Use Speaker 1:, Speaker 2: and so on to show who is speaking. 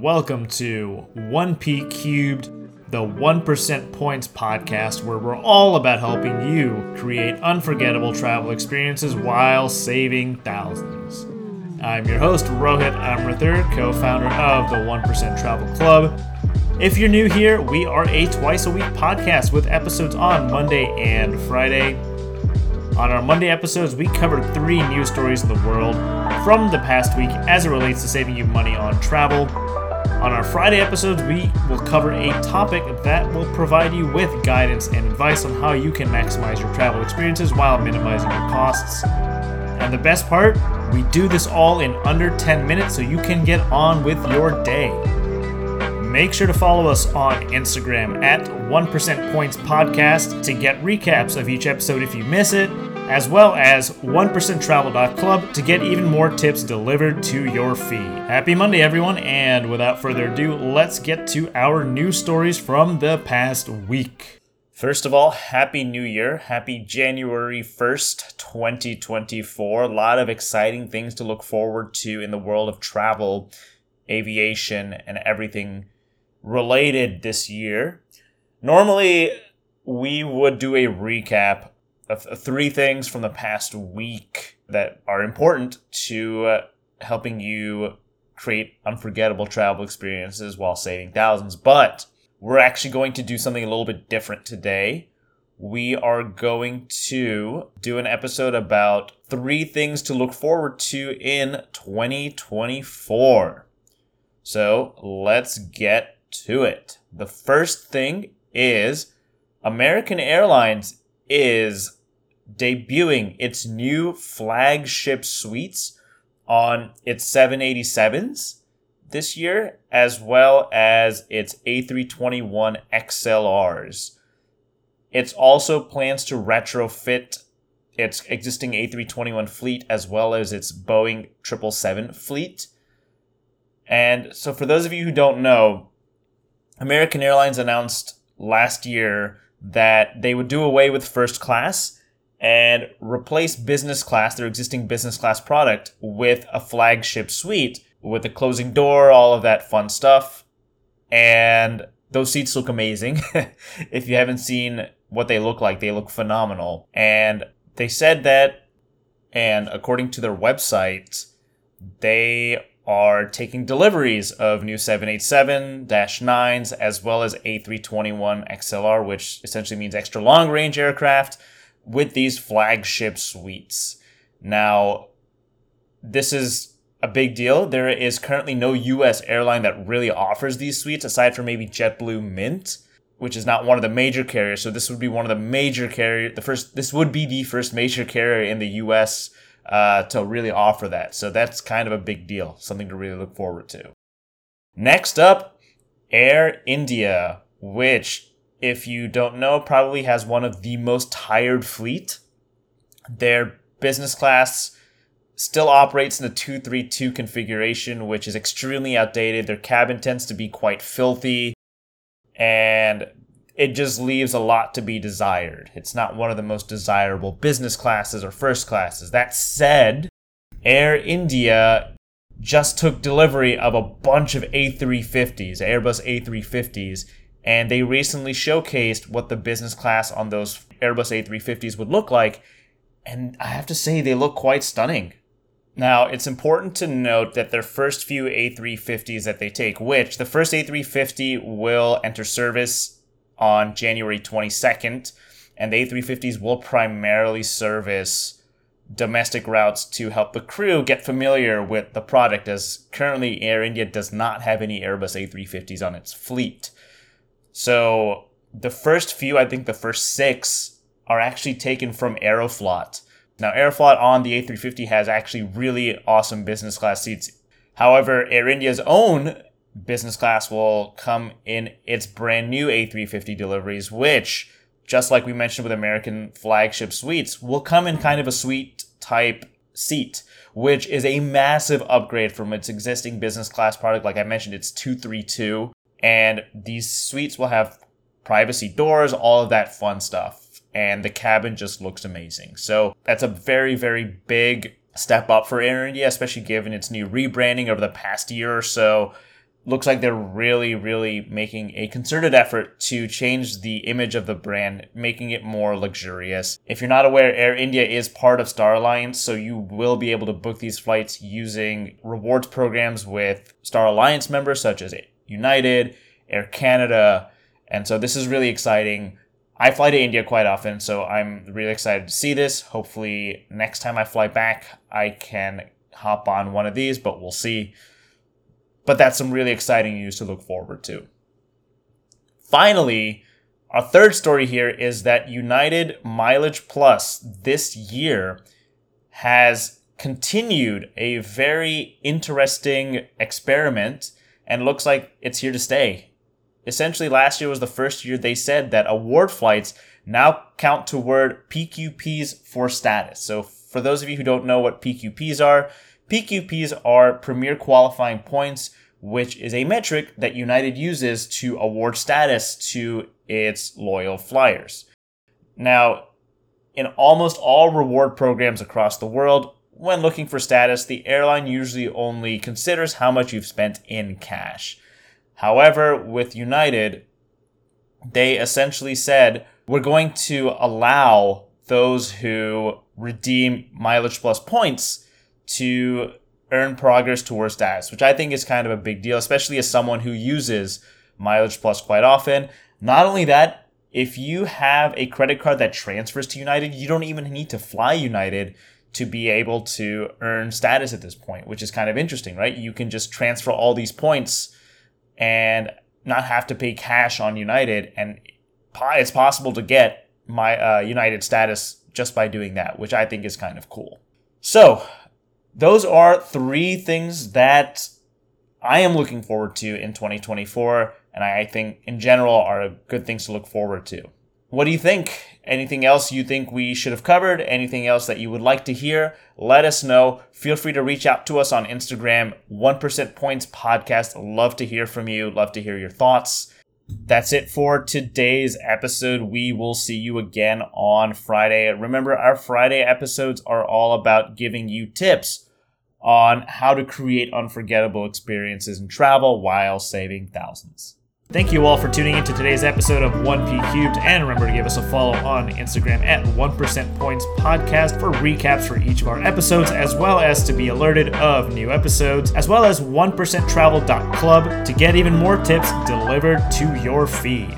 Speaker 1: Welcome to 1P Cubed, the 1% Points podcast, where we're all about helping you create unforgettable travel experiences while saving thousands. I'm your host, Rohit Amrithur, co founder of the 1% Travel Club. If you're new here, we are a twice a week podcast with episodes on Monday and Friday. On our Monday episodes, we covered three news stories in the world from the past week as it relates to saving you money on travel. On our Friday episodes, we will cover a topic that will provide you with guidance and advice on how you can maximize your travel experiences while minimizing your costs. And the best part, we do this all in under 10 minutes so you can get on with your day. Make sure to follow us on Instagram at 1% Points Podcast to get recaps of each episode if you miss it, as well as 1%travel.club to get even more tips delivered to your feed. Happy Monday, everyone, and without further ado, let's get to our news stories from the past week. First of all, Happy New Year. Happy January 1st, 2024. A lot of exciting things to look forward to in the world of travel, aviation, and everything related this year. Normally, we would do a recap three things from the past week that are important to uh, helping you create unforgettable travel experiences while saving thousands. But we're actually going to do something a little bit different today. We are going to do an episode about three things to look forward to in 2024. So let's get to it. The first thing is American Airlines is debuting its new flagship suites on its 787s this year, as well as its A321 XLRs. It also plans to retrofit its existing A321 fleet as well as its Boeing 777 fleet. And so, for those of you who don't know, American Airlines announced last year that they would do away with first class and replace business class, their existing business class product, with a flagship suite with a closing door, all of that fun stuff. And those seats look amazing. if you haven't seen what they look like, they look phenomenal. And they said that, and according to their website, they are taking deliveries of new 787 9s as well as A321 XLR, which essentially means extra long range aircraft with these flagship suites. Now, this is a big deal. There is currently no US airline that really offers these suites aside from maybe JetBlue Mint, which is not one of the major carriers. So this would be one of the major carrier. The first, this would be the first major carrier in the US uh, to really offer that. So that's kind of a big deal, something to really look forward to. Next up, Air India, which if you don't know, probably has one of the most tired fleet. Their business class still operates in the 232 configuration, which is extremely outdated. Their cabin tends to be quite filthy, and it just leaves a lot to be desired. It's not one of the most desirable business classes or first classes. That said, Air India just took delivery of a bunch of A350s, Airbus A350s, and they recently showcased what the business class on those Airbus A350s would look like. And I have to say, they look quite stunning. Now, it's important to note that their first few A350s that they take, which the first A350 will enter service on January 22nd, and the A350s will primarily service domestic routes to help the crew get familiar with the product, as currently Air India does not have any Airbus A350s on its fleet. So the first few, I think the first six, are actually taken from Aeroflot. Now, Aeroflot on the A350 has actually really awesome business class seats. However, Air India's own business class will come in its brand new A350 deliveries, which, just like we mentioned with American flagship suites, will come in kind of a suite type seat, which is a massive upgrade from its existing business class product. Like I mentioned, it's 232 and these suites will have privacy doors, all of that fun stuff. And the cabin just looks amazing. So that's a very, very big step up for Air India, especially given its new rebranding over the past year or so.
Speaker 2: looks like they're really, really making a concerted effort to change the image of the brand, making it more luxurious. If you're not aware, Air India is part of Star Alliance, so you will be able to book these flights using rewards programs with Star Alliance members such as United, Air Canada, and so this is really exciting. I fly to India quite often, so I'm really excited to see this. Hopefully, next time I fly back, I can hop on one of these, but we'll see. But that's some really exciting news to look forward to. Finally, our third story here is that United Mileage Plus this year has continued a very interesting experiment and looks like it's here to stay. Essentially, last year was the first year they said that award flights now count toward PQPs for status. So, for those of you who don't know what PQPs are, PQPs are Premier Qualifying Points, which is a metric that United uses to award status to its loyal flyers. Now, in almost all reward programs across the world, when looking for status, the airline usually only considers how much you've spent in cash. However, with United, they essentially said, we're going to allow those who redeem mileage plus points to earn progress towards status, which I think is kind of a big deal, especially as someone who uses mileage plus quite often. Not only that, if you have a credit card that transfers to United, you don't even need to fly United to be able to earn status at this point, which is kind of interesting, right? You can just transfer all these points and not have to pay cash on United, and it's possible to get my uh, United status just by doing that, which I think is kind of cool. So those are three things that I am looking forward to in 2024, and I think in general are good things to look forward to. What do you think? Anything else you think we should have covered? Anything else that you would like to hear? Let us know. Feel free to reach out to us on Instagram, 1% Points Podcast. Love to hear from you. Love to hear your thoughts. That's it for today's episode. We will see you again on Friday. Remember, our Friday episodes are all about giving you tips on how to create unforgettable experiences in travel while saving thousands.
Speaker 1: Thank you all for tuning in to today's episode of 1P Cubed, and remember to give us a follow on Instagram at 1% Points Podcast for recaps for each of our episodes, as well as to be alerted of new episodes, as well as 1%travel.club to get even more tips delivered to your feed.